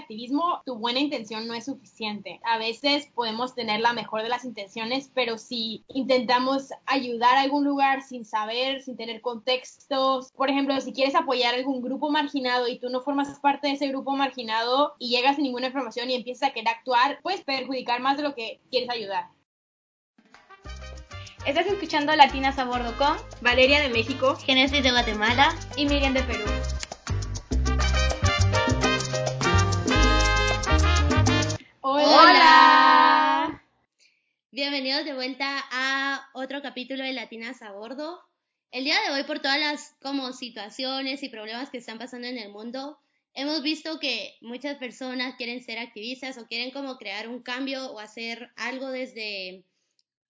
activismo, tu buena intención no es suficiente. A veces podemos tener la mejor de las intenciones, pero si intentamos ayudar a algún lugar sin saber, sin tener contextos, por ejemplo, si quieres apoyar a algún grupo marginado y tú no formas parte de ese grupo marginado y llegas sin ninguna información y empiezas a querer actuar, puedes perjudicar más de lo que quieres ayudar. Estás escuchando Latinas a Bordo con Valeria de México, Genesis de Guatemala y Miriam de Perú. Hola. Bienvenidos de vuelta a otro capítulo de Latinas a Bordo. El día de hoy, por todas las como situaciones y problemas que están pasando en el mundo, hemos visto que muchas personas quieren ser activistas o quieren como crear un cambio o hacer algo desde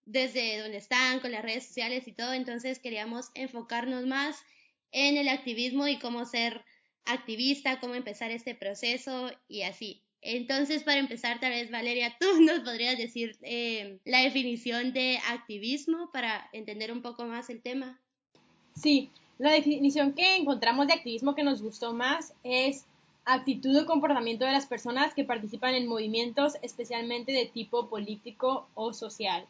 desde donde están, con las redes sociales y todo, entonces queríamos enfocarnos más en el activismo y cómo ser activista, cómo empezar este proceso y así. Entonces, para empezar, tal vez Valeria, tú nos podrías decir eh, la definición de activismo para entender un poco más el tema. Sí, la definición que encontramos de activismo que nos gustó más es actitud o comportamiento de las personas que participan en movimientos especialmente de tipo político o social.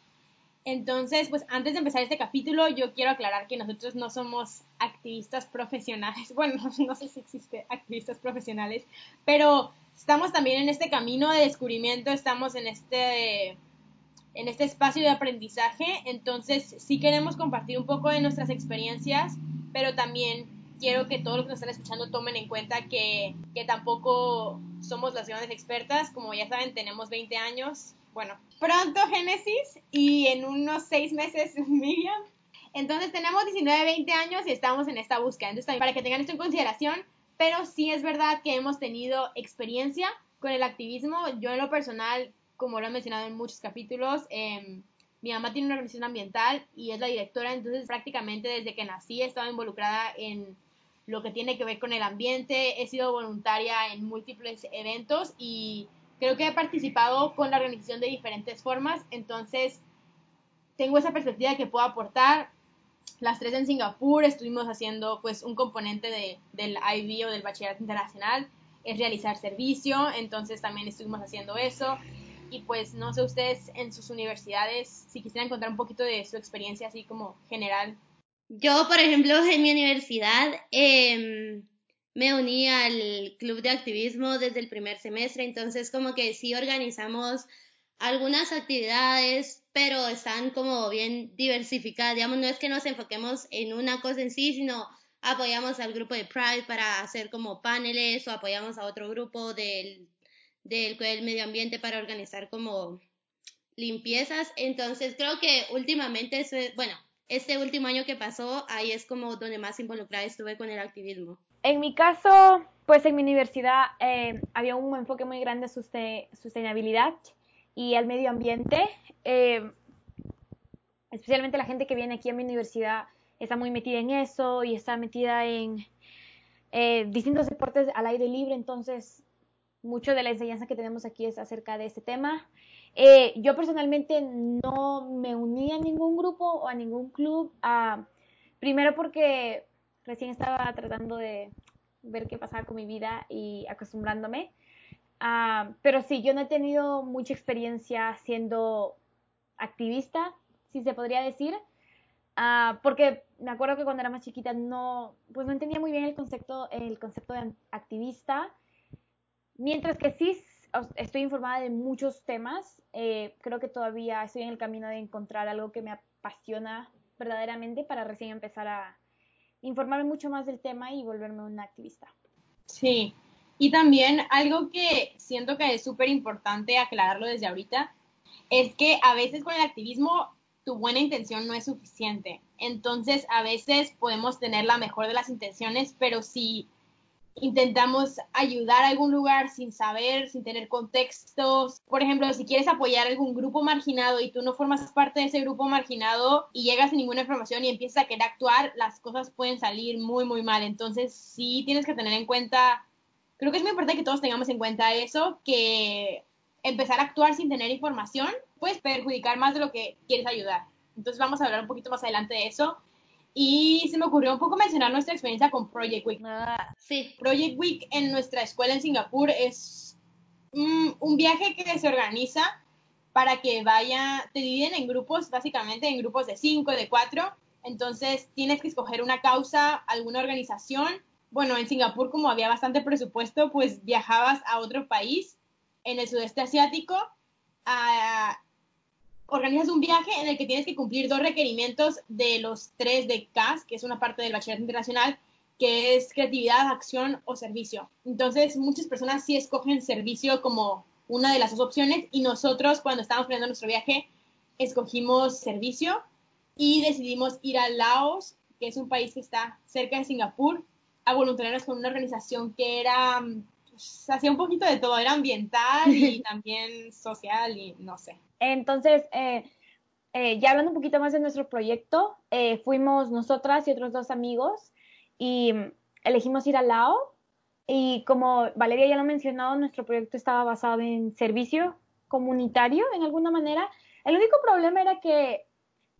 Entonces, pues antes de empezar este capítulo, yo quiero aclarar que nosotros no somos activistas profesionales. Bueno, no sé si existe activistas profesionales, pero estamos también en este camino de descubrimiento, estamos en este en este espacio de aprendizaje, entonces sí queremos compartir un poco de nuestras experiencias, pero también quiero que todos los que nos están escuchando tomen en cuenta que, que tampoco somos las grandes expertas, como ya saben, tenemos 20 años, bueno, pronto Génesis y en unos seis meses Miriam. Entonces tenemos 19, 20 años y estamos en esta búsqueda. Entonces también para que tengan esto en consideración, pero sí es verdad que hemos tenido experiencia con el activismo. Yo en lo personal, como lo he mencionado en muchos capítulos, em, mi mamá tiene una organización ambiental y es la directora, entonces prácticamente desde que nací he estado involucrada en lo que tiene que ver con el ambiente, he sido voluntaria en múltiples eventos y creo que he participado con la organización de diferentes formas, entonces tengo esa perspectiva que puedo aportar. Las tres en Singapur estuvimos haciendo pues un componente de, del IB o del Bachillerato Internacional, es realizar servicio, entonces también estuvimos haciendo eso. Y pues no sé ustedes en sus universidades, si quisieran contar un poquito de su experiencia así como general. Yo, por ejemplo, en mi universidad, eh, me uní al club de activismo desde el primer semestre, entonces como que sí organizamos algunas actividades, pero están como bien diversificadas, digamos, no es que nos enfoquemos en una cosa en sí, sino apoyamos al grupo de Pride para hacer como paneles o apoyamos a otro grupo del, del, del medio ambiente para organizar como limpiezas, entonces creo que últimamente, bueno, este último año que pasó, ahí es como donde más involucrada estuve con el activismo. En mi caso, pues en mi universidad eh, había un enfoque muy grande a sostenibilidad y al medio ambiente. Eh, especialmente la gente que viene aquí a mi universidad está muy metida en eso y está metida en eh, distintos deportes al aire libre, entonces mucho de la enseñanza que tenemos aquí es acerca de este tema. yo personalmente no me uní a ningún grupo o a ningún club, ah, primero porque recién estaba tratando de ver qué pasaba con mi vida y acostumbrándome. Ah, pero sí, yo no he tenido mucha experiencia siendo activista, si se podría decir, ah, porque me acuerdo que cuando era más chiquita no, pues no entendía muy bien el concepto, el concepto de activista, mientras que sí estoy informada de muchos temas, eh, creo que todavía estoy en el camino de encontrar algo que me apasiona verdaderamente para recién empezar a, informarme mucho más del tema y volverme una activista. Sí, y también algo que siento que es súper importante aclararlo desde ahorita, es que a veces con el activismo tu buena intención no es suficiente. Entonces, a veces podemos tener la mejor de las intenciones, pero si intentamos ayudar a algún lugar sin saber, sin tener contextos. Por ejemplo, si quieres apoyar a algún grupo marginado y tú no formas parte de ese grupo marginado y llegas sin ninguna información y empiezas a querer actuar, las cosas pueden salir muy, muy mal. Entonces, sí tienes que tener en cuenta, creo que es muy importante que todos tengamos en cuenta eso, que empezar a actuar sin tener información puede perjudicar más de lo que quieres ayudar. Entonces, vamos a hablar un poquito más adelante de eso. Y se me ocurrió un poco mencionar nuestra experiencia con Project Week. Ah, sí. Project Week en nuestra escuela en Singapur es un viaje que se organiza para que vaya, te dividen en grupos, básicamente en grupos de cinco, de cuatro, entonces tienes que escoger una causa, alguna organización. Bueno, en Singapur como había bastante presupuesto, pues viajabas a otro país en el sudeste asiático, organizas un viaje en el que tienes que cumplir dos requerimientos de los tres de CAS, que es una parte del bachillerato internacional, que es creatividad, acción o servicio. Entonces, muchas personas sí escogen servicio como una de las dos opciones y nosotros cuando estábamos planeando nuestro viaje escogimos servicio y decidimos ir a Laos, que es un país que está cerca de Singapur, a voluntariarnos con una organización que era, pues, hacía un poquito de todo, era ambiental y también social y no sé. Entonces, eh, eh, ya hablando un poquito más de nuestro proyecto, eh, fuimos nosotras y otros dos amigos y elegimos ir a Lao. Y como Valeria ya lo ha mencionado, nuestro proyecto estaba basado en servicio comunitario en alguna manera. El único problema era que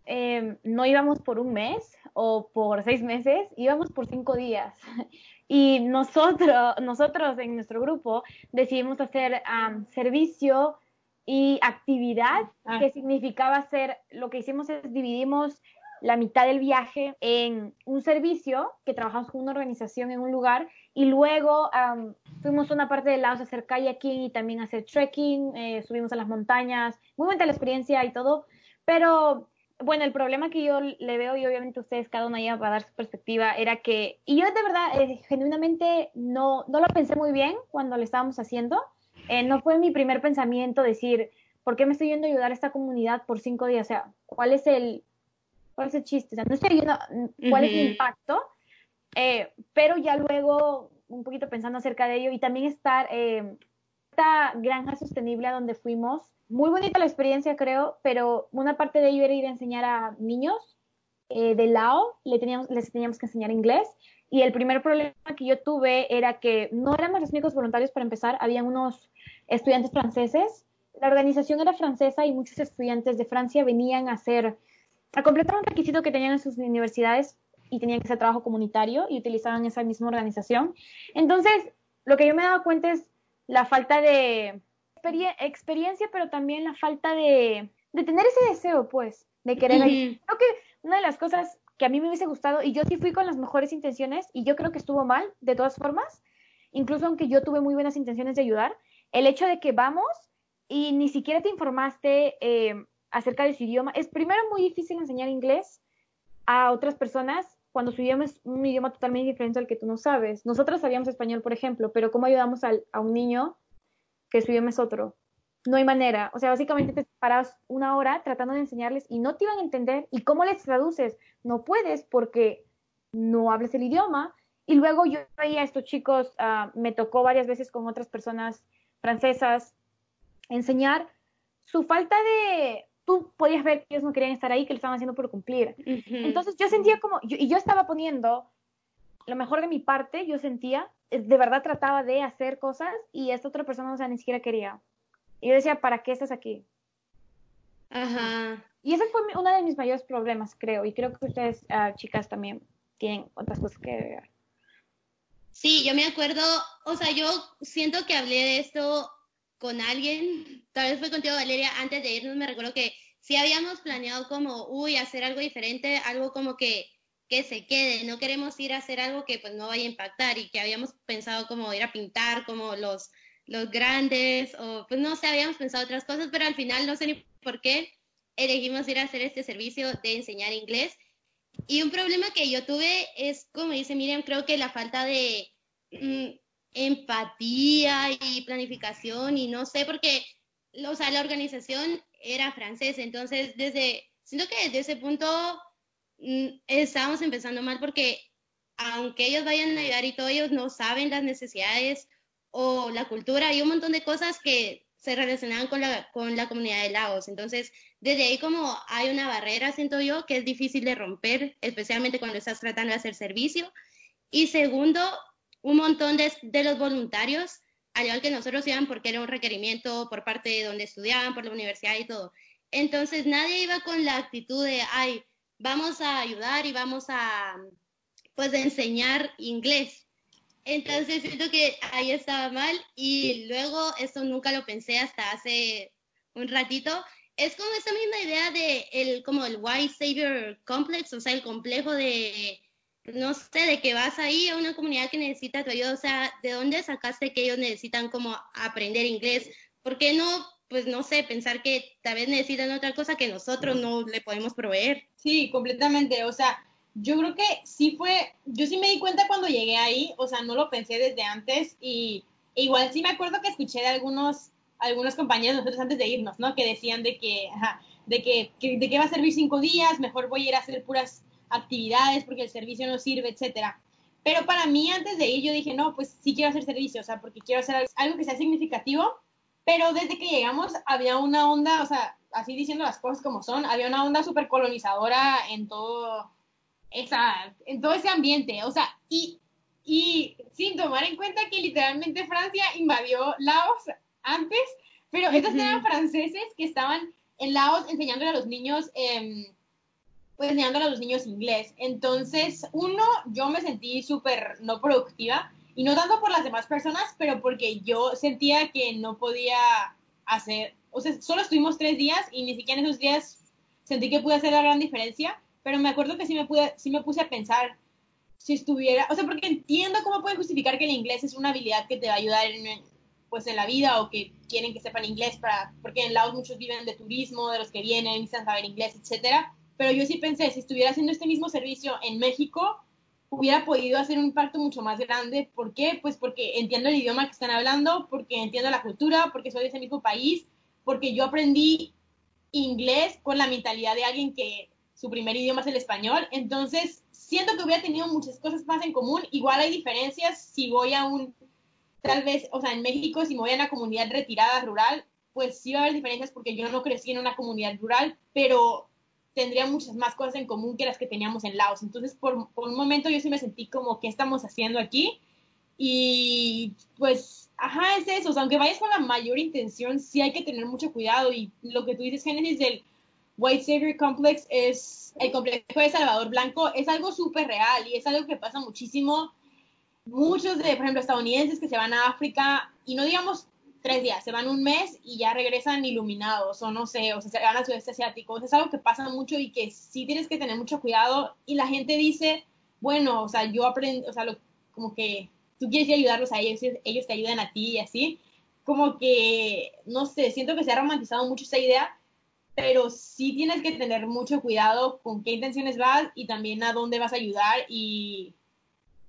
em, no íbamos por un mes o por seis meses, íbamos por cinco días. Y nosotros, nosotros en nuestro grupo decidimos hacer servicio y actividad, ah. que significaba hacer, lo que hicimos es dividimos la mitad del viaje en un servicio que trabajamos con una organización en un lugar y luego fuimos a una parte del lado a hacer kayaking y también a hacer trekking, eh, subimos a las montañas, muy buena la experiencia y todo, pero bueno, el problema que yo le veo y obviamente ustedes cada uno ya va a dar su perspectiva era que, y yo de verdad, eh, genuinamente no, no lo pensé muy bien cuando lo estábamos haciendo, eh, no fue mi primer pensamiento decir, ¿por qué me estoy yendo a ayudar a esta comunidad por cinco días? O sea, ¿cuál es el, cuál es el chiste, o sea, no estoy viendo cuál es el impacto, eh, pero ya luego un poquito pensando acerca de ello y también estar eh, esta granja sostenible a donde fuimos, muy bonita la experiencia creo, pero una parte de ello era ir a enseñar a niños eh, de Lao, le teníamos, les teníamos que enseñar inglés y el primer problema que yo tuve era que no éramos los únicos voluntarios para empezar, habían unos estudiantes franceses, la organización era francesa y muchos estudiantes de Francia venían a hacer a completar un requisito que tenían en sus universidades y tenían que hacer trabajo comunitario y utilizaban esa misma organización. Entonces, lo que yo me he dado cuenta es la falta de experiencia, pero también la falta de, tener ese deseo, pues, de querer. Creo que una de las cosas que a mí me hubiese gustado, y yo sí fui con las mejores intenciones, y yo creo que estuvo mal, de todas formas, incluso aunque yo tuve muy buenas intenciones de ayudar, el hecho de que vamos y ni siquiera te informaste, eh, acerca de su idioma. Es primero muy difícil enseñar inglés a otras personas cuando su idioma es un idioma totalmente diferente al que tú no sabes. Nosotros sabíamos español, por ejemplo, pero ¿cómo ayudamos a un niño que su idioma es otro? No hay manera. O sea, básicamente te paras una hora tratando de enseñarles y no te iban a entender. ¿Y cómo les traduces? No puedes porque no hables el idioma. Y luego yo veía a estos chicos, ah, me tocó varias veces con otras personas francesas enseñar su falta de tú podías ver que ellos no querían estar ahí, que lo estaban haciendo por cumplir. Entonces yo sentía como, y yo estaba poniendo lo mejor de mi parte, yo sentía, eh, de verdad trataba de hacer cosas y esta otra persona, o sea, ni siquiera quería. Y yo decía, ¿para qué estás aquí? Ajá. Y ese fue uno de mis mayores problemas, creo, y creo que ustedes, ah, chicas, también tienen otras cosas que ver. Sí, yo me acuerdo, o sea, yo siento que hablé de esto con alguien, tal vez fue contigo Valeria, antes de irnos me recuerdo que sí habíamos planeado como, uy, hacer algo diferente, algo como que, que se quede, no queremos ir a hacer algo que pues no vaya a impactar y que habíamos pensado como ir a pintar como los, los grandes o pues no sé, habíamos pensado otras cosas, pero al final no sé ni por qué elegimos ir a hacer este servicio de enseñar inglés. Y un problema que yo tuve es, como dice Miriam, creo que la falta de, mm, empatía y planificación y no sé, porque, o sea, la organización era francesa, entonces desde, siento que desde ese punto mm, estábamos empezando mal porque aunque ellos vayan a ayudar y todo, ellos no saben las necesidades o la cultura y un montón de cosas que se relacionaban con la, con la comunidad de Laos. Entonces, desde ahí como hay una barrera, siento yo, que es difícil de romper, especialmente cuando estás tratando de hacer servicio. Y segundo, un montón de, los voluntarios, al igual que nosotros iban porque era un requerimiento por parte de donde estudiaban, por la universidad y todo. Entonces nadie iba con la actitud de, ay, vamos a ayudar y vamos a, pues, enseñar inglés. Entonces siento que ahí estaba mal y luego esto nunca lo pensé hasta hace un ratito. Es como esa misma idea de el como el white savior complex, o sea, el complejo de no sé, de que vas ahí a una comunidad que necesita tu ayuda, o sea, ¿de dónde sacaste que ellos necesitan como aprender inglés? ¿Por qué no, pues no sé, pensar que tal vez necesitan otra cosa que nosotros no le podemos proveer? Sí, completamente, o sea, yo creo que sí fue, yo sí me di cuenta cuando llegué ahí, o sea, no lo pensé desde antes y igual sí me acuerdo que escuché de algunos, algunos compañeros nosotros antes de irnos, ¿no? Que decían de que, ajá, de que, que, de qué va a servir cinco días, mejor voy a ir a hacer puras actividades porque el servicio no sirve, etcétera. Pero para mí antes de ir yo dije, no, pues sí quiero hacer servicio, o sea, porque quiero hacer algo que sea significativo, pero desde que llegamos había una onda, o sea, así diciendo las cosas como son, había una onda súper colonizadora en todo, esa, en todo ese ambiente, o sea, y, y sin tomar en cuenta que literalmente Francia invadió Laos antes, pero estos eran franceses que estaban en Laos enseñándole a los niños, eh, pues enseñándole a los niños inglés. Entonces, uno, yo me sentí súper no productiva, y no tanto por las demás personas, pero porque yo sentía que no podía hacer, o sea, solo estuvimos tres días y ni siquiera en esos días sentí que pude hacer la gran diferencia pero me acuerdo que sí me, pude, sí me puse a pensar si estuviera, o sea, porque entiendo cómo pueden justificar que el inglés es una habilidad que te va a ayudar en, pues en la vida o que quieren que sepan inglés para, porque en Laos muchos viven de turismo, de los que vienen, necesitan saber inglés, etcétera. Pero yo sí pensé, si estuviera haciendo este mismo servicio en México, hubiera podido hacer un impacto mucho más grande. ¿Por qué? Pues porque entiendo el idioma que están hablando, porque entiendo la cultura, porque soy de ese mismo país, porque yo aprendí inglés con la mentalidad de alguien que su primer idioma es el español, entonces siento que hubiera tenido muchas cosas más en común, igual hay diferencias si voy a un, tal vez, o sea, en México, si me voy a una comunidad retirada rural, pues sí va a haber diferencias porque yo no crecí en una comunidad rural, pero tendría muchas más cosas en común que las que teníamos en Laos. Entonces, por, por un momento yo sí me sentí como, ¿qué estamos haciendo aquí? Y pues, ajá, es eso. O sea, aunque vayas con la mayor intención, sí hay que tener mucho cuidado. Y lo que tú dices, Génesis, del White Savior Complex es el complejo de Salvador Blanco, es algo súper real y es algo que pasa muchísimo. Muchos de, por ejemplo, estadounidenses que se van a África y no digamos tres días, se van un mes y ya regresan iluminados o no sé, o sea, se van al sudeste asiático. es algo que pasa mucho y que sí tienes que tener mucho cuidado y la gente dice, bueno, o sea, yo aprendo, o sea, como que tú quieres ayudarlos a ellos, ellos te ayudan a ti y así. Como que, no sé, siento que se ha romantizado mucho esa idea, pero sí tienes que tener mucho cuidado con qué intenciones vas y también a dónde vas a ayudar y,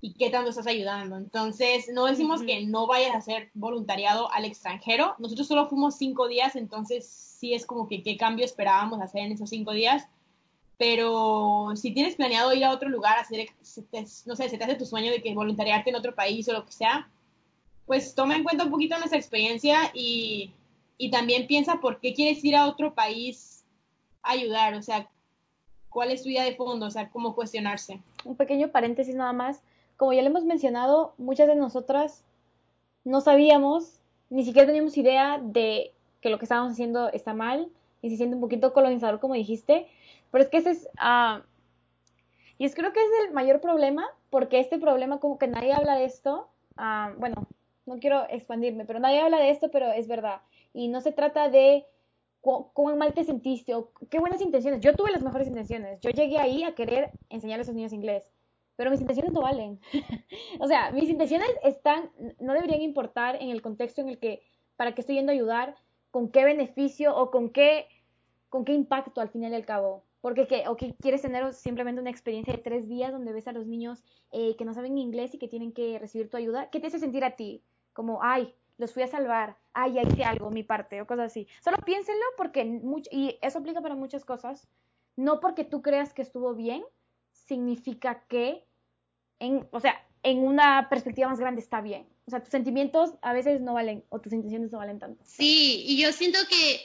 y qué tanto estás ayudando. Entonces, no decimos que no vayas a hacer voluntariado al extranjero. Nosotros solo fuimos cinco días, entonces sí es como que qué cambio esperábamos hacer en esos cinco días. Pero si tienes planeado ir a otro lugar, hacer, no sé, se te hace tu sueño de que voluntariarte en otro país o lo que sea, pues toma en cuenta un poquito nuestra experiencia y, y también piensa por qué quieres ir a otro país a ayudar, o sea, cuál es tu idea de fondo, o sea, cómo cuestionarse. Un pequeño paréntesis nada más, como ya le hemos mencionado, muchas de nosotras no sabíamos, ni siquiera teníamos idea de que lo que estábamos haciendo está mal, y se siente un poquito colonizador, como dijiste, pero es que ese es, uh, y es creo que es el mayor problema, porque este problema como que nadie habla de esto, uh, bueno, no quiero expandirme, pero nadie habla de esto, pero es verdad y no se trata de cómo mal te sentiste o qué buenas intenciones. Yo tuve las mejores intenciones. Yo llegué ahí a querer enseñar a esos niños inglés, pero mis intenciones no valen. o sea, mis intenciones están, no deberían importar en el contexto en el que, para qué estoy yendo a ayudar, con qué beneficio o con qué, con qué impacto al final y al cabo. Porque ¿qué? o que quieres tener simplemente una experiencia de tres días donde ves a los niños eh, que no saben inglés y que tienen que recibir tu ayuda. ¿Qué te hace sentir a ti? Como, ay, los fui a salvar, ay, ya hice algo, mi parte, o cosas así. Solo piénsenlo porque, mucho, y eso aplica para muchas cosas, no porque tú creas que estuvo bien, significa que, en, o sea, en una perspectiva más grande está bien. O sea, tus sentimientos a veces no valen, o tus intenciones no valen tanto. Sí, y yo siento que,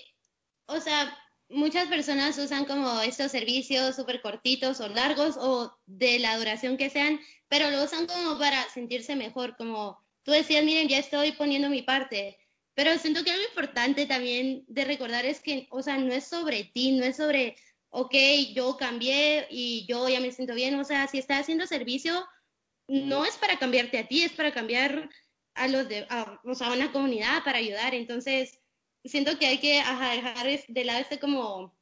o sea, muchas personas usan como estos servicios súper cortitos o largos o de la duración que sean, pero lo usan como para sentirse mejor, como tú decías, miren, ya estoy poniendo mi parte, pero siento que algo importante también de recordar es que, o sea, no es sobre ti, no es sobre, ok, yo cambié y yo ya me siento bien, o sea, si estás haciendo servicio, no es para cambiarte a ti, es para cambiar a los de, a, una comunidad, para ayudar. Entonces, siento que hay que dejar de lado este como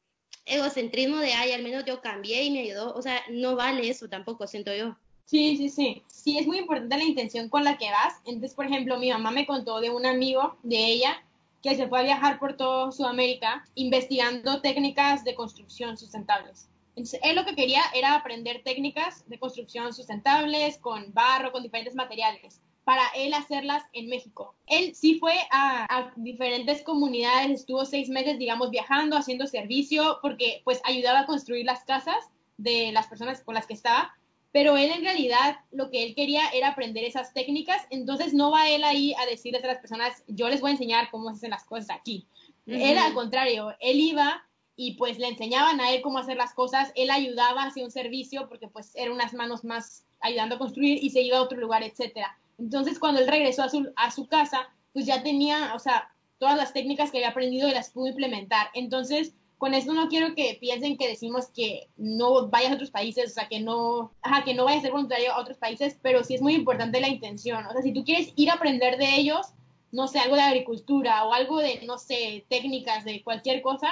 egocentrismo de, ay, al menos yo cambié y me ayudó. O sea, no vale eso tampoco, siento yo. Sí, sí, sí. Sí, es muy importante la intención con la que vas. Entonces, por ejemplo, mi mamá me contó de un amigo de ella que se fue a viajar por todo Sudamérica investigando técnicas de construcción sustentables. Entonces, él lo que quería era aprender técnicas de construcción sustentables con barro, con diferentes materiales para él hacerlas en México. Él sí fue a, diferentes comunidades, estuvo seis meses, digamos, viajando, haciendo servicio, porque pues ayudaba a construir las casas de las personas con las que estaba, pero él en realidad lo que él quería era aprender esas técnicas, entonces no va él ahí a decirles a las personas, yo les voy a enseñar cómo se hacen las cosas aquí. Él al contrario, él iba y pues le enseñaban a él cómo hacer las cosas, él ayudaba, hacía un servicio porque pues eran unas manos más ayudando a construir y se iba a otro lugar, etcétera. Entonces, cuando él regresó a su, a su casa, pues ya tenía, o sea, todas las técnicas que había aprendido y las pudo implementar. Entonces, con esto no quiero que piensen que decimos que no vayas a otros países, o sea, que no, ajá, que no vayas a ser voluntario a otros países, pero sí es muy importante la intención. O sea, si tú quieres ir a aprender de ellos, no sé, algo de agricultura o algo de, no sé, técnicas de cualquier cosa,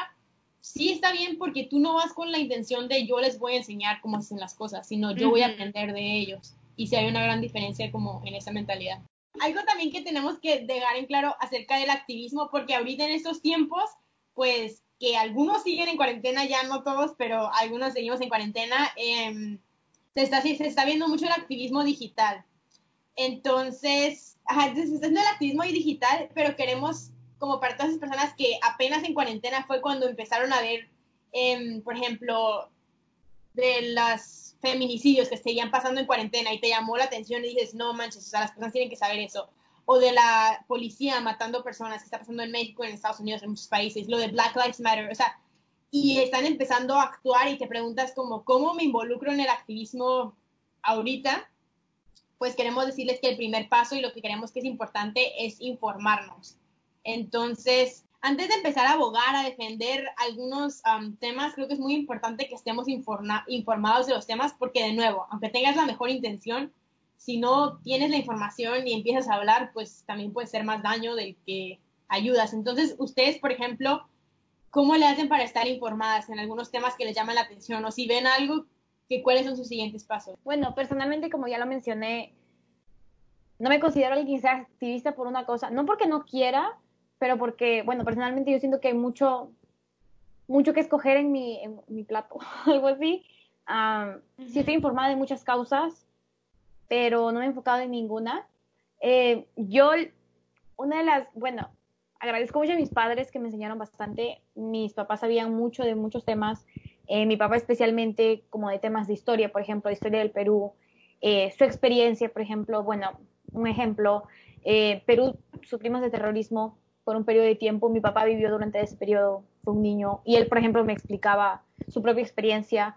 sí está bien porque tú no vas con la intención de yo les voy a enseñar cómo hacen las cosas, sino yo voy a aprender de ellos y si hay una gran diferencia como en esa mentalidad. Algo también que tenemos que dejar en claro acerca del activismo, porque ahorita en estos tiempos, pues que algunos siguen en cuarentena, ya no todos, pero algunos seguimos en cuarentena, em, se, está, se está viendo mucho el activismo digital. Entonces, ajá, se está viendo el activismo digital, pero queremos, como para todas esas personas que apenas en cuarentena fue cuando empezaron a ver, em, por ejemplo, de las feminicidios que seguían pasando en cuarentena y te llamó la atención y dices, no manches, o sea, las personas tienen que saber eso. O de la policía matando personas que está pasando en México, en Estados Unidos, en muchos países. Lo de Black Lives Matter, o sea, y están empezando a actuar y te preguntas como, ¿cómo me involucro en el activismo ahorita? Pues queremos decirles que el primer paso y lo que queremos que es importante es informarnos. Entonces, antes de empezar a abogar, a defender algunos temas, creo que es muy importante que estemos informados de los temas porque, de nuevo, aunque tengas la mejor intención, si no tienes la información y empiezas a hablar, pues también puede ser más daño del que ayudas. Entonces, ustedes, por ejemplo, ¿cómo le hacen para estar informadas en algunos temas que les llaman la atención? O si ven algo, que, ¿cuáles son sus siguientes pasos? Bueno, personalmente, como ya lo mencioné, no me considero alguien que sea activista por una cosa, no porque no quiera, pero porque, bueno, personalmente yo siento que hay mucho, mucho que escoger en mi, en mi plato, algo así. Sí estoy informada de muchas causas, pero no me he enfocado en ninguna. Eh, yo, una de las, bueno, agradezco mucho a mis padres que me enseñaron bastante. Mis papás sabían mucho de muchos temas. Eh, mi papá especialmente como de temas de historia, por ejemplo, de historia del Perú. Eh, su experiencia, por ejemplo, bueno, un ejemplo, Perú sufrimos de terrorismo por un periodo de tiempo. Mi papá vivió durante ese periodo, fue un niño, y él, por ejemplo, me explicaba su propia experiencia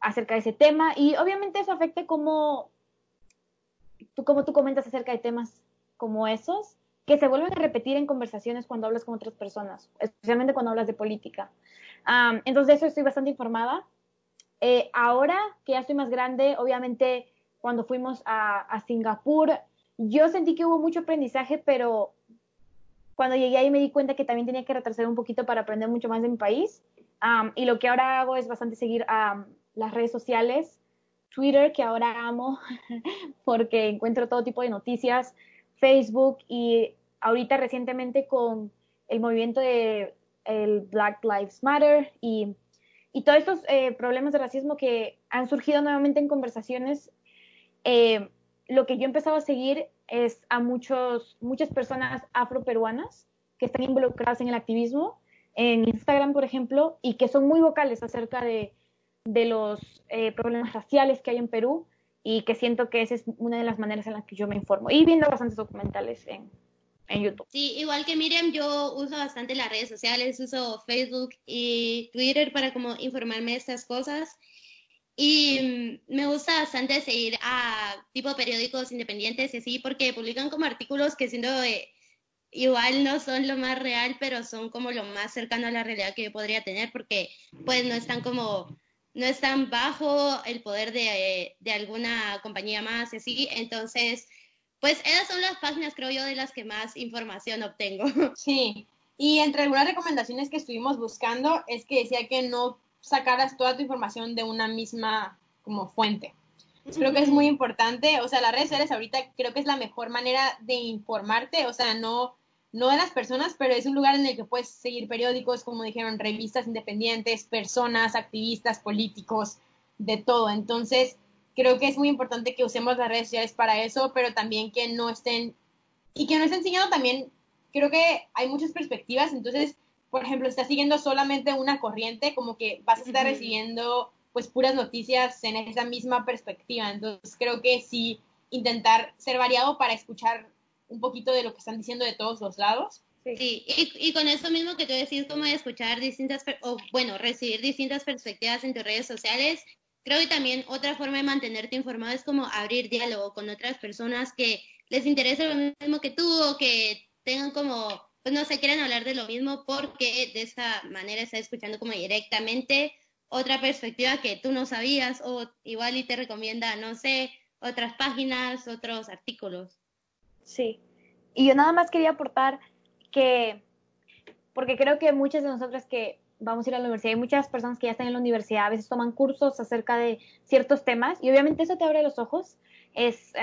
acerca de ese tema. Y obviamente eso afecta como tú, como tú comentas acerca de temas como esos, que se vuelven a repetir en conversaciones cuando hablas con otras personas, especialmente cuando hablas de política. entonces, de eso estoy bastante informada. Eh, ahora que ya estoy más grande, obviamente, cuando fuimos a, a Singapur, yo sentí que hubo mucho aprendizaje, pero cuando llegué ahí me di cuenta que también tenía que retrasar un poquito para aprender mucho más de mi país. y lo que ahora hago es bastante seguir a las redes sociales, Twitter, que ahora amo, porque encuentro todo tipo de noticias, Facebook y ahorita recientemente con el movimiento de el Black Lives Matter y, y todos estos eh, problemas de racismo que han surgido nuevamente en conversaciones, eh, lo que yo he empezado a seguir es a muchos, muchas personas afroperuanas que están involucradas en el activismo, en Instagram, por ejemplo, y que son muy vocales acerca de, de los eh, problemas raciales que hay en Perú y que siento que esa es una de las maneras en las que yo me informo y viendo bastantes documentales en, en YouTube. Sí, igual que Miriam, yo uso bastante las redes sociales, uso Facebook y Twitter para como informarme de estas cosas. Y mm, me gusta bastante seguir a tipo periódicos independientes y así, porque publican como artículos que siendo igual no son lo más real, pero son como lo más cercano a la realidad que yo podría tener, porque pues no están como no están bajo el poder de, de alguna compañía más y así. Entonces, pues esas son las páginas, creo yo, de las que más información obtengo. Sí, y entre algunas recomendaciones que estuvimos buscando es que decía que no sacaras toda tu información de una misma como fuente. Creo que es muy importante, o sea, las redes sociales ahorita creo que es la mejor manera de informarte, o sea, no, no de las personas, pero es un lugar en el que puedes seguir periódicos, como dijeron, revistas independientes, personas, activistas, políticos, de todo. Entonces, creo que es muy importante que usemos las redes sociales para eso, pero también que no estén, y que no estén siguiendo también, creo que hay muchas perspectivas, entonces, por ejemplo, estás siguiendo solamente una corriente, como que vas a estar recibiendo pues puras noticias en esa misma perspectiva. Entonces creo que sí intentar ser variado para escuchar un poquito de lo que están diciendo de todos los lados. Sí, y, con eso mismo que tú decís, como de escuchar distintas, o bueno, recibir distintas perspectivas en tus redes sociales, creo que también otra forma de mantenerte informado es como abrir diálogo con otras personas que les interese lo mismo que tú o que tengan como, pues no se quieran hablar de lo mismo porque de esa manera estás escuchando como directamente otra perspectiva que tú no sabías o igual y te recomienda, no sé, otras páginas, otros artículos. Sí, y yo nada más quería aportar que, porque creo que muchas de nosotras que vamos a ir a la universidad, hay muchas personas que ya están en la universidad, a veces toman cursos acerca de ciertos temas y obviamente eso te abre los ojos, es,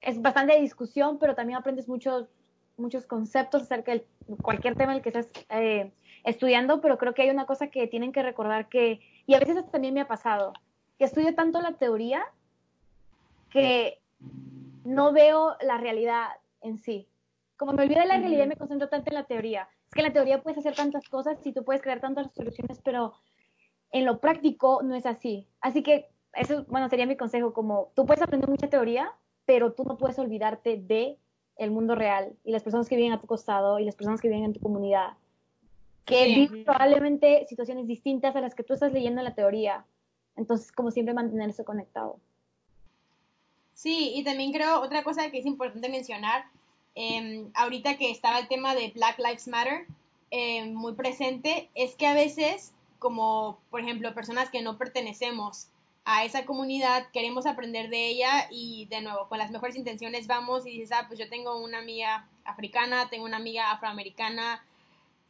es bastante discusión, pero también aprendes muchos, muchos conceptos acerca de cualquier tema en el que estés eh, estudiando, pero creo que hay una cosa que tienen que recordar que, y a veces también me ha pasado, que estudio tanto la teoría que no veo la realidad en sí. Como me olvido de la realidad, me concentro tanto en la teoría. Es que en la teoría puedes hacer tantas cosas y tú puedes crear tantas soluciones, pero en lo práctico no es así. Así que eso, bueno, sería mi consejo, como tú puedes aprender mucha teoría, pero tú no puedes olvidarte de el mundo real y las personas que viven a tu costado y las personas que viven en tu comunidad que viven probablemente situaciones distintas a las que tú estás leyendo en la teoría. Entonces, como siempre, mantenerse conectado. Sí, y también creo otra cosa que es importante mencionar, em, ahorita que estaba el tema de Black Lives Matter em, muy presente, es que a veces, como por ejemplo personas que no pertenecemos a esa comunidad, queremos aprender de ella y de nuevo, con las mejores intenciones vamos y dices, ah, pues yo tengo una amiga africana, tengo una amiga afroamericana,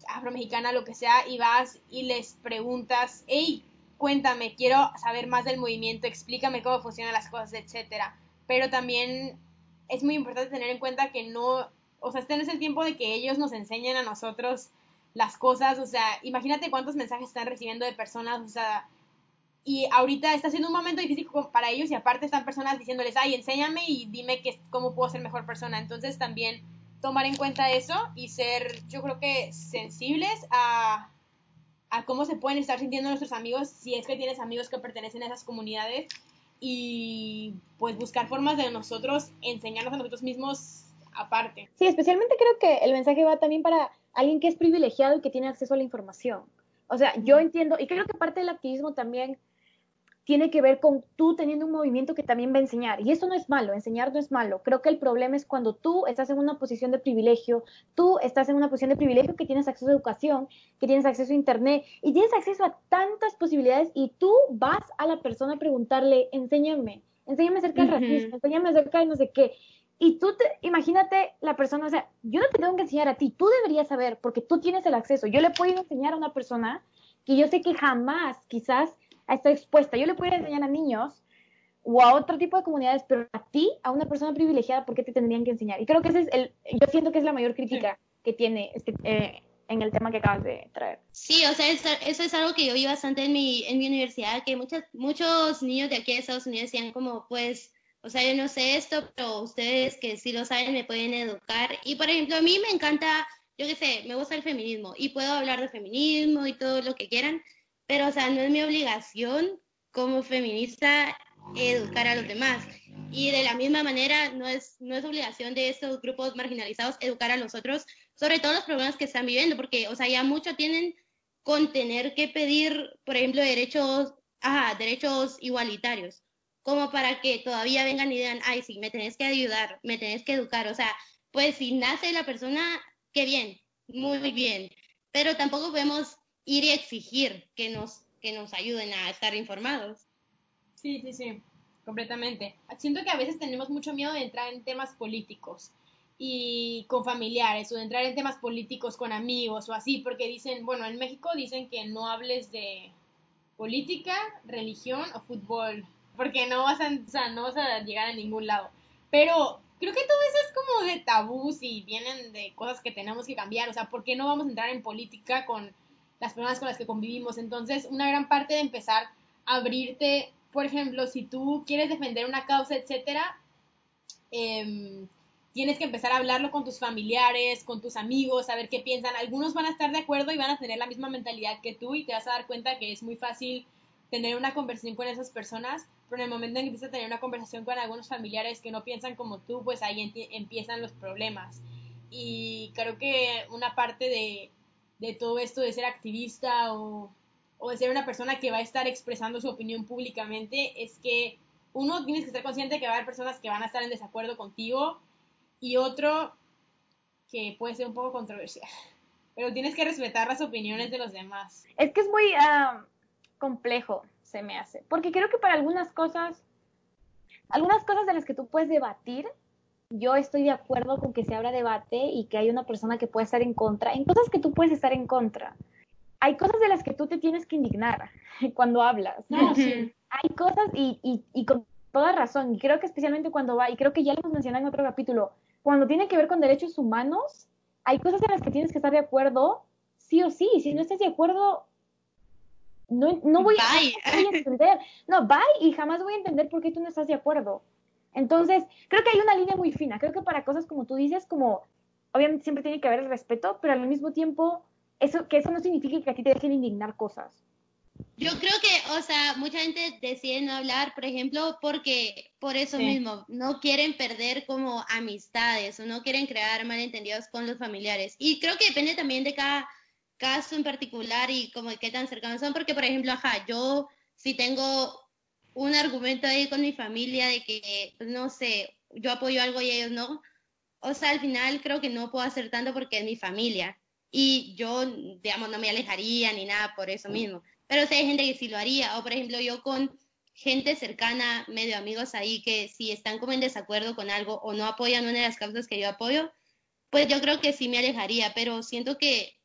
afromexicana, lo que sea, y vas y les preguntas, hey, cuéntame, quiero saber más del movimiento, explícame cómo funcionan las cosas, etcétera. Pero también es muy importante tener en cuenta que no, o sea, este no es el tiempo de que ellos nos enseñen a nosotros las cosas, o sea, imagínate cuántos mensajes están recibiendo de personas, o sea, y ahorita está siendo un momento difícil para ellos y aparte están personas diciéndoles, ay, enséñame y dime que, cómo puedo ser mejor persona. Entonces también tomar en cuenta eso y ser, yo creo que, sensibles a, a cómo se pueden estar sintiendo nuestros amigos si es que tienes amigos que pertenecen a esas comunidades y pues buscar formas de nosotros enseñarnos a nosotros mismos aparte. Sí, especialmente creo que el mensaje va también para alguien que es privilegiado y que tiene acceso a la información. O sea, yo entiendo, y creo que parte del activismo también tiene que ver con tú teniendo un movimiento que también va a enseñar. Y eso no es malo, enseñar no es malo. Creo que el problema es cuando tú estás en una posición de privilegio, tú estás en una posición de privilegio que tienes acceso a educación, que tienes acceso a internet y tienes acceso a tantas posibilidades y tú vas a la persona a preguntarle, enséñame, enséñame acerca del racismo, enséñame acerca de no sé qué. Y tú, te, imagínate la persona, o sea, yo no te tengo que enseñar a ti, tú deberías saber porque tú tienes el acceso. Yo le puedo enseñar a una persona que yo sé que jamás quizás está expuesta. Yo le puedo enseñar a niños o a otro tipo de comunidades, pero a ti, a una persona privilegiada, ¿por qué te tendrían que enseñar? Y creo que ese es el, yo siento que es la mayor crítica que tiene este, eh, en el tema que acabas de traer. Sí, o sea, eso, es algo que yo vi bastante en mi, en mi universidad, que muchos, muchos niños de aquí de Estados Unidos decían como, pues, o sea, yo no sé esto, pero ustedes que sí lo saben me pueden educar. Y, por ejemplo, a mí me encanta, yo qué sé, me gusta el feminismo y puedo hablar de feminismo y todo lo que quieran, pero, o sea, no es mi obligación como feminista educar a los demás. Y de la misma manera, no es, no es obligación de estos grupos marginalizados educar a los otros sobre todos los problemas que están viviendo, porque, o sea, ya mucho tienen con tener que pedir, por ejemplo, derechos, ajá, derechos igualitarios, como para que todavía vengan y digan, ay, sí, me tenés que ayudar, me tenés que educar. O sea, pues si nace la persona, qué bien, muy bien, pero tampoco podemos ir y exigir que nos, que nos ayuden a estar informados. Sí, sí, sí, completamente. Siento que a veces tenemos mucho miedo de entrar en temas políticos y con familiares o de entrar en temas políticos con amigos o así, porque dicen, bueno, en México dicen que no hables de política, religión o fútbol, porque no vas a, no vas a llegar a ningún lado. Pero creo que todo eso es como de tabús y vienen de cosas que tenemos que cambiar, o sea, ¿por qué no vamos a entrar en política con las personas con las que convivimos? Entonces, una gran parte de empezar a abrirte por ejemplo, si tú quieres defender una causa, etcétera, em, tienes que empezar a hablarlo con tus familiares, con tus amigos, a ver qué piensan. Algunos van a estar de acuerdo y van a tener la misma mentalidad que tú y te vas a dar cuenta que es muy fácil tener una conversación con esas personas, pero en el momento en que empiezas a tener una conversación con algunos familiares que no piensan como tú, pues ahí empiezan los problemas. Y creo que una parte de, de todo esto de ser activista o o de ser una persona que va a estar expresando su opinión públicamente es que uno tienes que estar consciente que va a haber personas que van a estar en desacuerdo contigo y otro que puede ser un poco controversial. Pero tienes que respetar las opiniones de los demás. Es que es muy ah, complejo, se me hace. Porque creo que para algunas cosas, algunas cosas de las que tú puedes debatir, yo estoy de acuerdo con que se abra debate y que hay una persona que puede estar en contra. En cosas que tú puedes estar en contra hay cosas de las que tú te tienes que indignar cuando hablas. ¿no? Hay cosas y, y, y, con toda razón, y creo que especialmente cuando va, y creo que ya lo hemos mencionado en otro capítulo, cuando tiene que ver con derechos humanos, hay cosas en las que tienes que estar de acuerdo, sí o sí. Si no estás de acuerdo, no, no, voy, a, no voy a entender. No, bye, y jamás voy a entender por qué tú no estás de acuerdo. Entonces, creo que hay una línea muy fina. Creo que para cosas como tú dices, como obviamente siempre tiene que haber el respeto, pero al mismo tiempo eso, que eso no significa que a ti te dejen indignar cosas. Yo creo que, o sea, mucha gente decide no hablar, por ejemplo, porque por eso mismo, no quieren perder como amistades o no quieren crear malentendidos con los familiares. Y creo que depende también de cada caso en particular y como de qué tan cercanos son, porque por ejemplo, ajá, yo si tengo un argumento ahí con mi familia de que, no sé, yo apoyo algo y ellos no, o sea, al final creo que no puedo hacer tanto porque es mi familia. Y yo, digamos, no me alejaría ni nada por eso mismo. Pero si hay gente que sí lo haría, o por ejemplo yo con gente cercana, medio amigos ahí, que si están como en desacuerdo con algo o no apoyan una de las causas que yo apoyo, pues yo creo que sí me alejaría, pero siento que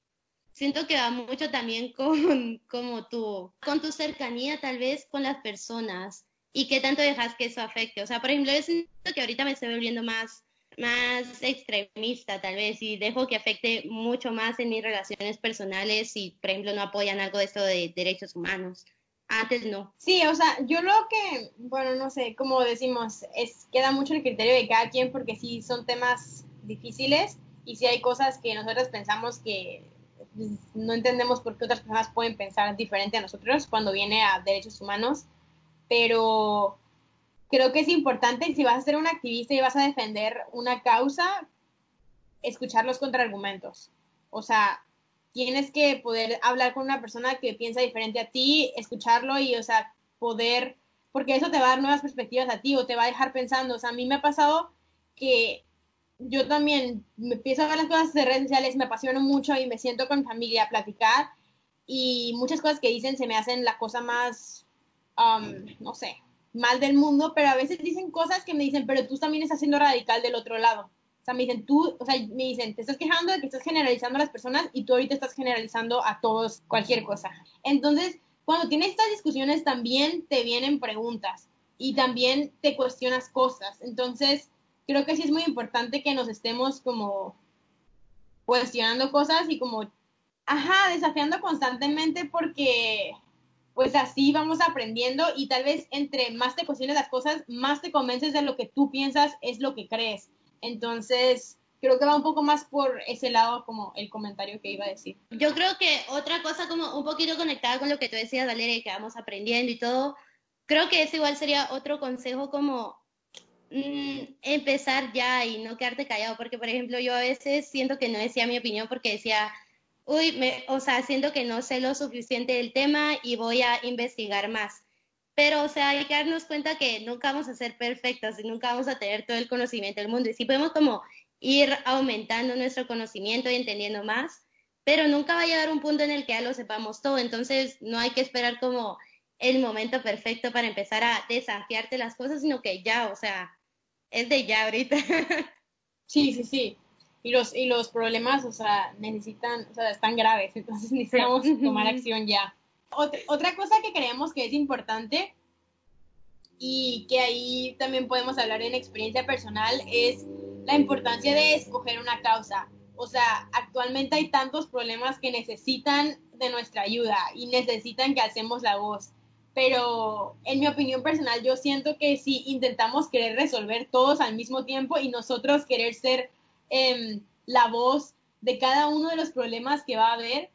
siento que va mucho también con como tú, con tu cercanía tal vez con las personas y qué tanto dejas que eso afecte. O sea, por ejemplo, yo siento que ahorita me estoy volviendo más más extremista tal vez y dejo que afecte mucho más en mis relaciones personales si, por ejemplo, no apoyan algo de esto de derechos humanos. Antes no. Sí, o sea, yo lo que, bueno, no sé, como decimos, es queda mucho el criterio de cada quien porque sí son temas difíciles y sí hay cosas que nosotros pensamos que no entendemos por qué otras personas pueden pensar diferente a nosotros cuando viene a derechos humanos, pero creo que es importante, si vas a ser un activista y vas a defender una causa, escuchar los contraargumentos. O sea, tienes que poder hablar con una persona que piensa diferente a ti, escucharlo y, o sea, poder, porque eso te va a dar nuevas perspectivas a ti o te va a dejar pensando. O sea, a mí me ha pasado que yo también me empiezo a ver las cosas de redes sociales, me apasiono mucho y me siento con mi familia a platicar y muchas cosas que dicen se me hacen la cosa más, um, no sé, mal del mundo, pero a veces dicen cosas que me dicen, pero tú también estás siendo radical del otro lado. O sea, me dicen, tú, o sea, me dicen, te estás quejando de que estás generalizando a las personas y tú ahorita estás generalizando a todos cualquier cosa. Entonces, cuando tienes estas discusiones también te vienen preguntas y también te cuestionas cosas. Entonces, creo que sí es muy importante que nos estemos como cuestionando cosas y como, ajá, desafiando constantemente porque pues así vamos aprendiendo y tal vez entre más te cuestiones las cosas, más te convences de lo que tú piensas es lo que crees. Entonces, creo que va un poco más por ese lado como el comentario que iba a decir. Yo creo que otra cosa como un poquito conectada con lo que tú decías, Valeria, que vamos aprendiendo y todo, creo que eso igual sería otro consejo como mm, empezar ya y no quedarte callado, porque por ejemplo yo a veces siento que no decía mi opinión porque decía, uy, me, o sea, siento que no sé lo suficiente del tema y voy a investigar más. Pero, o sea, hay que darnos cuenta que nunca vamos a ser perfectos y nunca vamos a tener todo el conocimiento del mundo. Y si podemos como ir aumentando nuestro conocimiento y entendiendo más, pero nunca va a llegar un punto en el que ya lo sepamos todo, entonces no hay que esperar como el momento perfecto para empezar a desafiarte las cosas, sino que ya, o sea, es de ya ahorita. Sí, sí, sí. Y los, y los problemas, o sea, necesitan, o sea, están graves, entonces necesitamos tomar acción ya. Otra, cosa que creemos que es importante y que ahí también podemos hablar en experiencia personal es la importancia de escoger una causa. O sea, actualmente hay tantos problemas que necesitan de nuestra ayuda y necesitan que hacemos la voz. Pero en mi opinión personal, yo siento que si intentamos querer resolver todos al mismo tiempo y nosotros querer ser em, la voz de cada uno de los problemas que va a haber,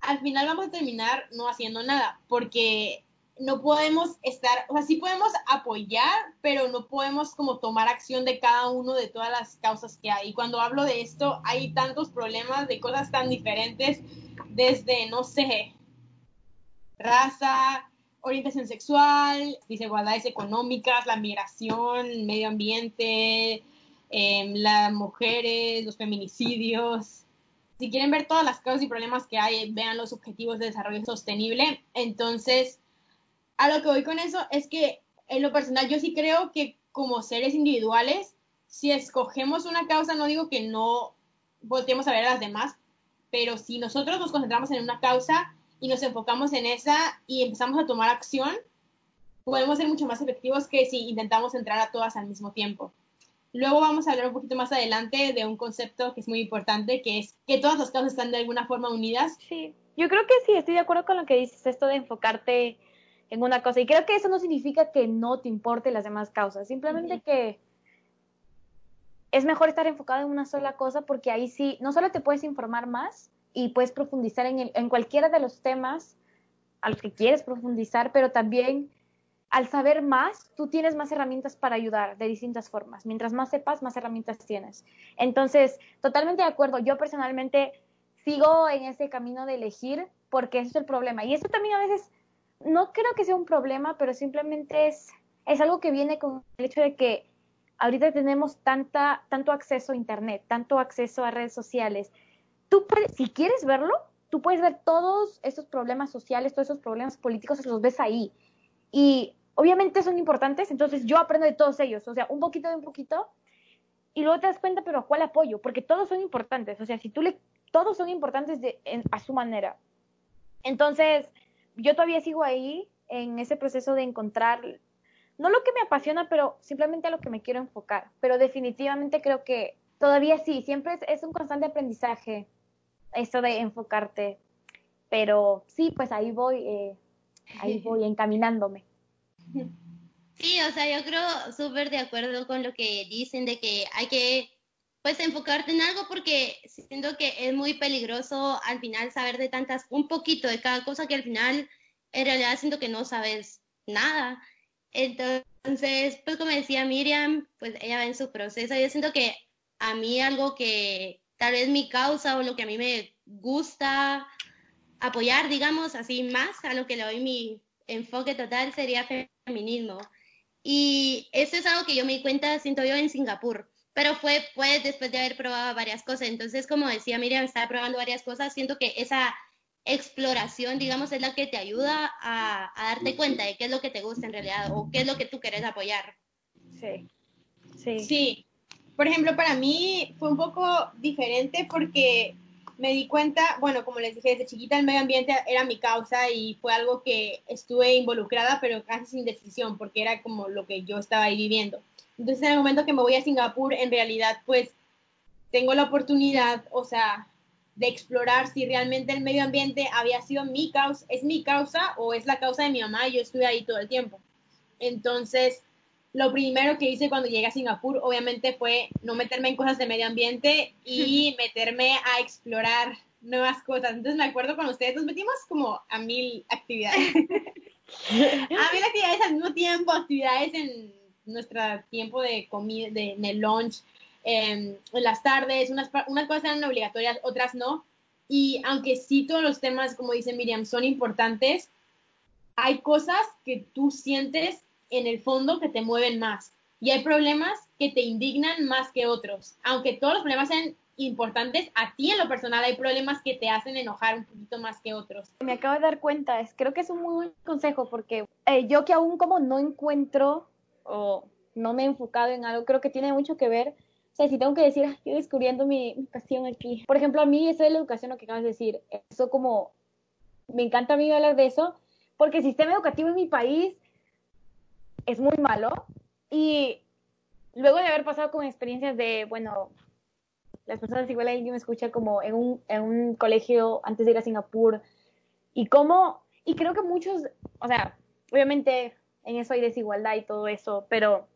al final vamos a terminar no haciendo nada, porque no podemos estar, o sea, sí podemos apoyar, pero no podemos como tomar acción de cada uno de todas las causas que hay. Y cuando hablo de esto, hay tantos problemas de cosas tan diferentes, desde, no sé, raza, orientación sexual, desigualdades económicas, la migración, medio ambiente, em, las mujeres, los feminicidios. Si quieren ver todas las causas y problemas que hay, vean los objetivos de desarrollo sostenible. Entonces, a lo que voy con eso es que en lo personal yo sí creo que como seres individuales, si escogemos una causa, no digo que no volteemos a ver a las demás, pero si nosotros nos concentramos en una causa y nos enfocamos en esa y empezamos a tomar acción, podemos ser mucho más efectivos que si intentamos entrar a todas al mismo tiempo. Luego vamos a hablar un poquito más adelante de un concepto que es muy importante, que es que todas las causas están de alguna forma unidas. Sí, yo creo que sí, estoy de acuerdo con lo que dices, esto de enfocarte en una cosa. Y creo que eso no significa que no te importe las demás causas, simplemente que es mejor estar enfocado en una sola cosa porque ahí sí, no solo te puedes informar más y puedes profundizar en, en cualquiera de los temas a los que quieres profundizar, pero también al saber más, tú tienes más herramientas para ayudar de distintas formas. Mientras más sepas, más herramientas tienes. Entonces, totalmente de acuerdo. Yo personalmente sigo en ese camino de elegir porque ese es el problema. Y eso también a veces no creo que sea un problema, pero simplemente es, es algo que viene con el hecho de que ahorita tenemos tanta, tanto acceso a Internet, tanto acceso a redes sociales. Tú puedes, si quieres verlo, tú puedes ver todos esos problemas sociales, todos esos problemas políticos, los ves ahí. Y obviamente son importantes, entonces yo aprendo de todos ellos, o sea, un poquito de un poquito, y luego te das cuenta, pero ¿a cuál apoyo? Porque todos son importantes, o sea, si tú le, todos son importantes de, a su manera. Entonces, yo todavía sigo ahí en ese proceso de encontrar, no lo que me apasiona, pero simplemente a lo que me quiero enfocar. Pero definitivamente creo que todavía sí, siempre es, un constante aprendizaje eso de enfocarte. Pero sí, pues ahí voy, eh, ahí voy encaminándome. Sí, o sea, yo creo súper de acuerdo con lo que dicen de que hay que pues enfocarte en algo porque siento que es muy peligroso al final saber de tantas, un poquito de cada cosa que al final en realidad siento que no sabes nada. Entonces, pues como decía Miriam, pues ella va en su proceso. Yo siento que a mí algo que tal vez mi causa o lo que a mí me gusta apoyar, digamos, así más a lo que le doy mi enfoque total sería feminismo. Y eso es algo que yo me di cuenta, siento yo, en Singapur pero fue pues después de haber probado varias cosas. Entonces, como decía Miriam, estaba probando varias cosas, siento que esa exploración, digamos, es la que te ayuda a, darte cuenta de qué es lo que te gusta en realidad o qué es lo que tú quieres apoyar. Sí, sí. Sí. Por ejemplo, para mí fue un poco diferente porque me di cuenta, bueno, como les dije, desde chiquita el medio ambiente era mi causa y fue algo que estuve involucrada, pero casi sin decisión, porque era como lo que yo estaba ahí viviendo. Entonces, en el momento que me voy a Singapur, en realidad, pues, tengo la oportunidad, o sea, de explorar si realmente el medio ambiente había sido mi causa, es mi causa o es la causa de mi mamá y yo estuve ahí todo el tiempo. Entonces, lo primero que hice cuando llegué a Singapur, obviamente, fue no meterme en cosas de medio ambiente y meterme a explorar nuevas cosas. Entonces, me acuerdo con ustedes, nos metimos como a mil actividades. a mil actividades al mismo tiempo, actividades en nuestro tiempo de comida, de, en el lunch, em, en las tardes, unas, unas cosas eran obligatorias, otras no. Y aunque sí todos los temas, como dice Miriam, son importantes, hay cosas que tú sientes en el fondo que te mueven más. Y hay problemas que te indignan más que otros. Aunque todos los problemas sean importantes, a ti en lo personal hay problemas que te hacen enojar un poquito más que otros. Me acabo de dar cuenta, es, creo que es un muy buen consejo porque eh, yo que aún como no encuentro o no me he enfocado en algo, creo que tiene mucho que ver. O sea, si tengo que decir, estoy descubriendo mi, mi pasión aquí. Por ejemplo, a mí eso de la educación, lo que acabas de decir, eso como, me encanta a mí hablar de eso, porque el sistema educativo en mi país es muy malo. Y luego de haber pasado con experiencias de, bueno, las personas igual alguien me escucha como en un, en un colegio antes de ir a Singapur. Y cómo, y creo que muchos, o sea, obviamente en eso hay desigualdad y todo eso, pero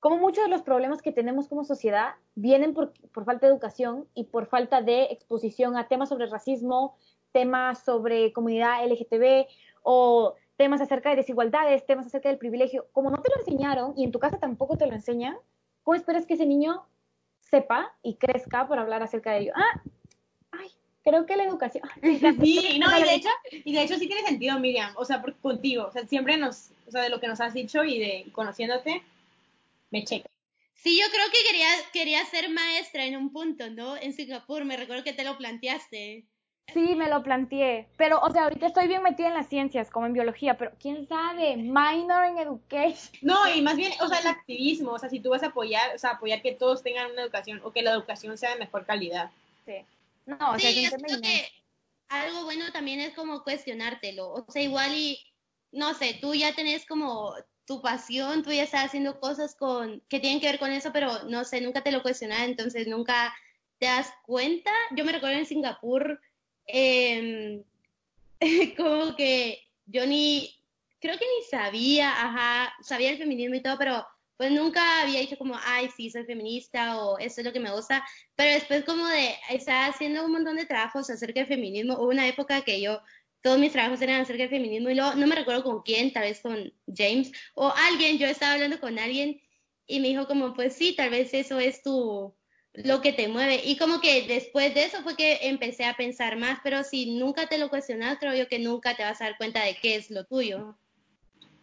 como muchos de los problemas que tenemos como sociedad vienen por, por, falta de educación y por falta de exposición a temas sobre racismo, temas sobre comunidad LGTB o temas acerca de desigualdades, temas acerca del privilegio. Como no te lo enseñaron y en tu casa tampoco te lo enseñan, ¿cómo esperas que ese niño sepa y crezca por hablar acerca de ello? Ah, ay, creo que la educación. Sí, no, y de hecho, y de hecho sí tiene sentido, Miriam, o sea, por, contigo, o sea, siempre nos, o sea, de lo que nos has dicho y de y conociéndote, me checa. Sí, yo creo que quería, quería ser maestra en un punto, ¿no? En Singapur, me recuerdo que te lo planteaste. Sí, me lo planteé, pero, o sea, ahorita estoy bien metida en las ciencias, como en biología, pero quién sabe, minor en education. No, y más bien, o sea, el activismo, o sea, si tú vas a apoyar, o sea, apoyar que todos tengan una educación o que la educación sea de mejor calidad. Sí. No, o sea, sí, yo creo que algo bueno también es como cuestionártelo, o sea, igual y, no sé, tú ya tenés como tu pasión, tú ya estás haciendo cosas con que tienen que ver con eso, pero no sé, nunca te lo cuestionas, entonces nunca te das cuenta. Yo me recuerdo en Singapur, eh, como que yo ni, creo que ni sabía, ajá, sabía el feminismo y todo, pero pues nunca había dicho como, ay, sí, soy feminista o eso es lo que me gusta, pero después como de estar haciendo un montón de trabajos acerca del feminismo, hubo una época que yo, todos mis trabajos eran acerca del feminismo y luego no me recuerdo con quién, tal vez con James o alguien, yo estaba hablando con alguien y me dijo como, pues sí, tal vez eso es tu, lo que te mueve. Y como que después de eso fue que empecé a pensar más, pero si nunca te lo cuestionas, creo yo que nunca te vas a dar cuenta de qué es lo tuyo.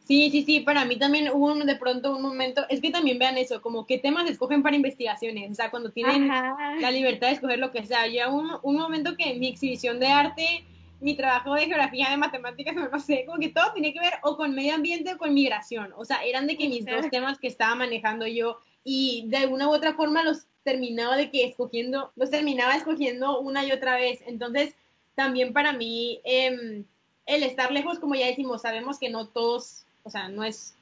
Sí, sí, sí, para mí también hubo un, de pronto un momento, es que también vean eso, como qué temas escogen para investigaciones, o sea, cuando tienen Ajá. la libertad de escoger lo que sea. Ya un, un momento que mi exhibición de arte, mi trabajo de geografía, de matemáticas, no sé, como que todo tenía que ver o con medio ambiente o con migración, o sea, eran de que mis dos temas que estaba manejando yo y de alguna u otra forma los terminaba de que escogiendo, los terminaba escogiendo una y otra vez. Entonces, también para mí, eh, el estar lejos, como ya decimos, sabemos que no todos, o sea, no es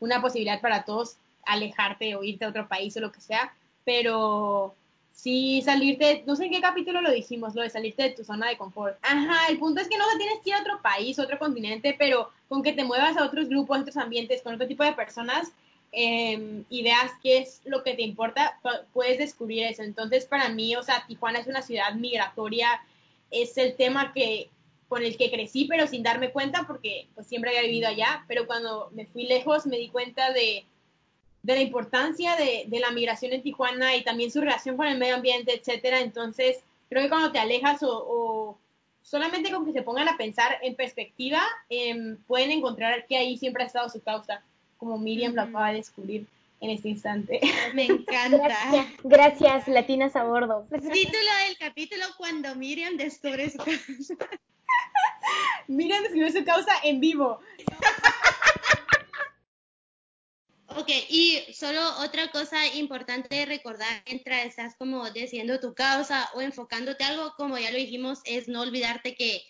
una posibilidad para todos alejarte o irte a otro país o lo que sea, pero sí salirte, no sé en qué capítulo lo dijimos, lo de salirte de tu zona de confort. Ajá, el punto es que no tienes que ir a otro país, otro continente, pero con que te muevas a otros grupos, a otros ambientes, con otro tipo de personas, eh, y veas qué es lo que te importa, puedes descubrir eso. Entonces, para mí, o sea, Tijuana es una ciudad migratoria, es el tema que con el que crecí, pero sin darme cuenta, porque pues siempre había vivido allá, pero cuando me fui lejos me di cuenta de, de la importancia de, de, la migración en Tijuana y también su relación con el medio ambiente, etcétera. Entonces, creo que cuando te alejas o, o solamente con que se pongan a pensar en perspectiva, eh, pueden encontrar que ahí siempre ha estado su causa como Miriam lo acaba de descubrir en este instante. Me encanta. Gracias, gracias latinas a bordo. Título del capítulo cuando Miriam descubre su causa. Miriam descubrió su causa en vivo. Ok, y solo otra cosa importante de recordar mientras estás como diciendo tu causa o enfocándote algo, como ya lo dijimos, es no olvidarte que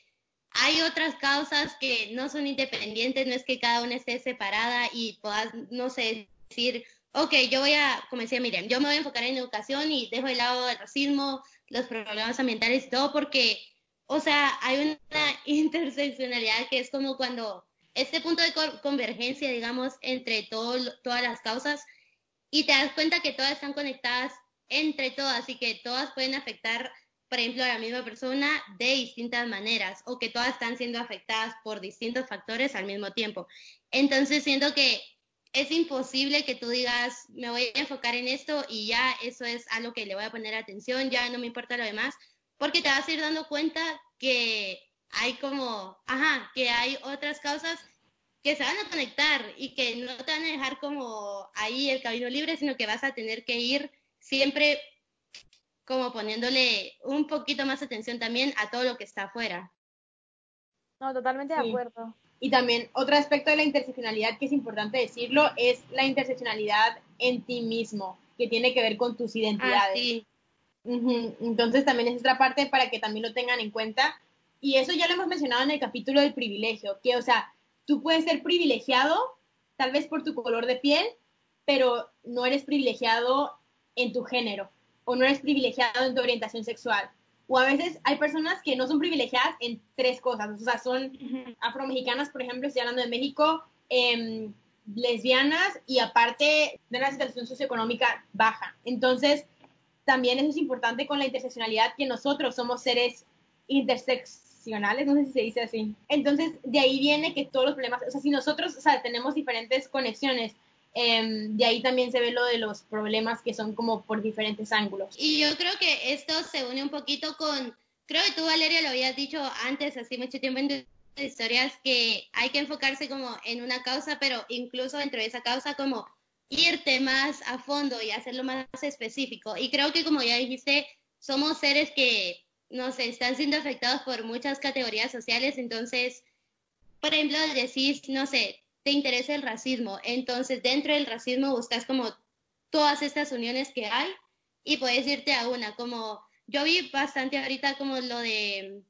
hay otras causas que no son independientes, no es que cada una esté separada y puedas, no sé, decir, ok, yo voy a, como decía Miriam, yo me voy a enfocar en educación y dejo de lado el racismo, los problemas ambientales y todo, porque, o sea, hay una interseccionalidad que es como cuando este punto de convergencia, digamos, entre todo, todas las causas y te das cuenta que todas están conectadas entre todas y que todas pueden afectar por ejemplo, a la misma persona de distintas maneras o que todas están siendo afectadas por distintos factores al mismo tiempo. Entonces, siento que es imposible que tú digas, me voy a enfocar en esto y ya eso es algo que le voy a poner atención, ya no me importa lo demás, porque te vas a ir dando cuenta que hay como, ajá, que hay otras causas que se van a conectar y que no te van a dejar como ahí el camino libre, sino que vas a tener que ir siempre como poniéndole un poquito más atención también a todo lo que está afuera. No, totalmente de acuerdo. Y también otro aspecto de la interseccionalidad que es importante decirlo es la interseccionalidad en ti mismo, que tiene que ver con tus identidades. Ah, Entonces también es otra parte para que también lo tengan en cuenta. Y eso ya lo hemos mencionado en el capítulo del privilegio, que o sea, tú puedes ser privilegiado tal vez por tu color de piel, pero no eres privilegiado en tu género o no eres privilegiado en tu orientación sexual. O a veces hay personas que no son privilegiadas en tres cosas, o sea, son afromexicanas, por ejemplo, estoy hablando de México, em, lesbianas y aparte de una situación socioeconómica baja. Entonces, también eso es importante con la interseccionalidad, que nosotros somos seres interseccionales, no sé si se dice así. Entonces, de ahí viene que todos los problemas, o sea, si nosotros, o sea, tenemos diferentes conexiones, Em, de ahí también se ve lo de los problemas que son como por diferentes ángulos. Y yo creo que esto se une un poquito con, creo que tú Valeria lo habías dicho antes, hace mucho tiempo en tus historias, que hay que enfocarse como en una causa, pero incluso dentro de esa causa como irte más a fondo y hacerlo más específico. Y creo que como ya dijiste, somos seres que, no sé, están siendo afectados por muchas categorías sociales, entonces, por ejemplo, decís, no sé, te interesa el racismo. Entonces, dentro del racismo buscas como todas estas uniones que hay y puedes irte a una, como yo vi bastante ahorita como lo de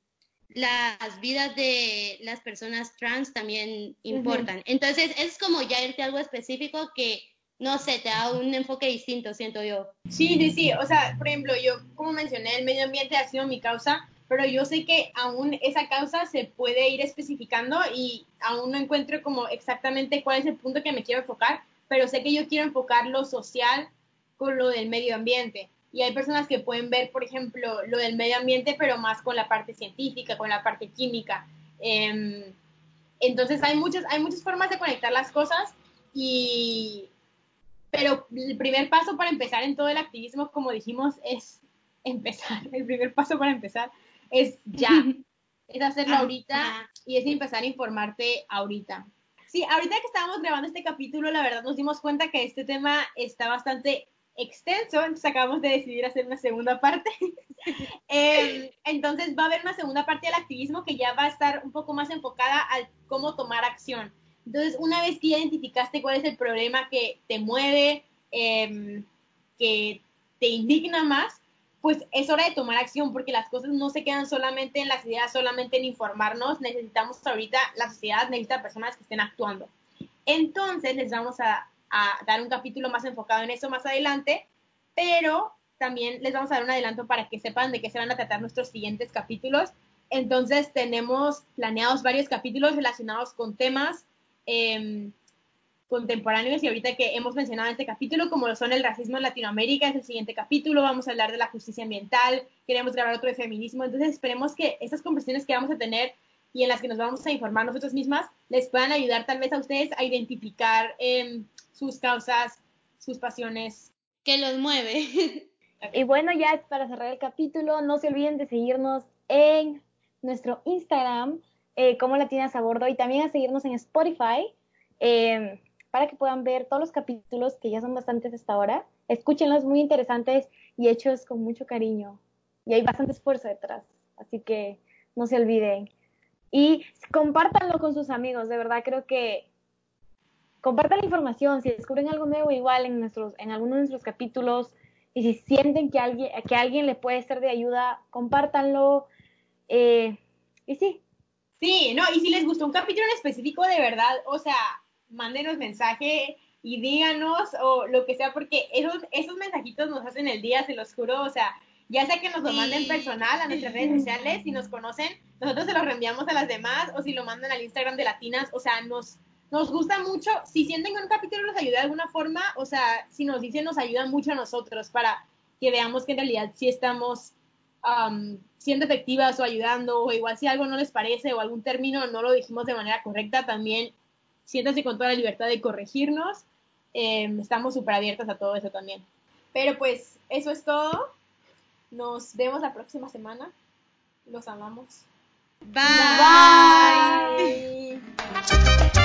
las vidas de las personas trans también importan. Entonces, es como ya irte a algo específico que, no sé, te da un enfoque distinto, siento yo. Sí, sí, sí. O sea, por ejemplo, yo, como mencioné, el medio ambiente ha sido mi causa pero yo sé que aún esa causa se puede ir especificando y aún no encuentro como exactamente cuál es el punto que me quiero enfocar, pero sé que yo quiero enfocar lo social con lo del medio ambiente. Y hay personas que pueden ver, por ejemplo, lo del medio ambiente, pero más con la parte científica, con la parte química. Em, entonces hay muchas, hay muchas formas de conectar las cosas y, pero el primer paso para empezar en todo el activismo, como dijimos, es empezar. El primer paso para empezar es ya, es hacerlo ahorita y es empezar a informarte ahorita. Sí, ahorita que estábamos grabando este capítulo, la verdad nos dimos cuenta que este tema está bastante extenso, entonces acabamos de decidir hacer una segunda parte. Em, entonces va a haber una segunda parte del activismo que ya va a estar un poco más enfocada al cómo tomar acción. Entonces, una vez que identificaste cuál es el problema que te mueve, em, que te indigna más, pues es hora de tomar acción porque las cosas no se quedan solamente en las ideas, solamente en informarnos. Necesitamos ahorita, la sociedad necesita personas que estén actuando. Entonces les vamos a, dar un capítulo más enfocado en eso más adelante, pero también les vamos a dar un adelanto para que sepan de qué se van a tratar nuestros siguientes capítulos. Entonces tenemos planeados varios capítulos relacionados con temas. Eh, contemporáneos y ahorita que hemos mencionado en este capítulo, como lo son el racismo en Latinoamérica, es el siguiente capítulo, vamos a hablar de la justicia ambiental, queremos grabar otro de feminismo, entonces esperemos que estas conversaciones que vamos a tener y en las que nos vamos a informar nosotros mismas les puedan ayudar tal vez a ustedes a identificar em, sus causas, sus pasiones. Que los mueve. Y bueno, ya para cerrar el capítulo, no se olviden de seguirnos en nuestro Instagram, eh, como Latinas a Bordo, y también a seguirnos en Spotify. Eh, para que puedan ver todos los capítulos, que ya son bastantes hasta ahora. Escúchenlos, muy interesantes y hechos con mucho cariño. Y hay bastante esfuerzo detrás, así que no se olviden. Y compártanlo con sus amigos, de verdad creo que compartan la información, si descubren algo nuevo igual en, nuestros, en alguno de nuestros capítulos y si sienten que alguien, que alguien le puede ser de ayuda, compártanlo. Eh, y sí. Sí, no, y si les gustó un capítulo en específico, de verdad, o sea, mándenos mensaje y díganos o lo que sea, porque esos, esos mensajitos nos hacen el día, se los juro, o sea, ya sea que nos lo manden personal a nuestras redes sociales, si nos conocen, nosotros se los reenviamos a las demás, o si lo mandan al Instagram de Latinas, o sea, nos, nos gusta mucho, si sienten que un capítulo nos ayuda de alguna forma, o sea, si nos dicen, nos ayuda mucho a nosotros para que veamos que en realidad sí estamos um, siendo efectivas o ayudando, o igual si algo no les parece o algún término no lo dijimos de manera correcta, también siéntanse con toda la libertad de corregirnos. Em, estamos súper abiertas a todo eso también. Pero pues eso es todo. Nos vemos la próxima semana. Los amamos. Bye. Bye.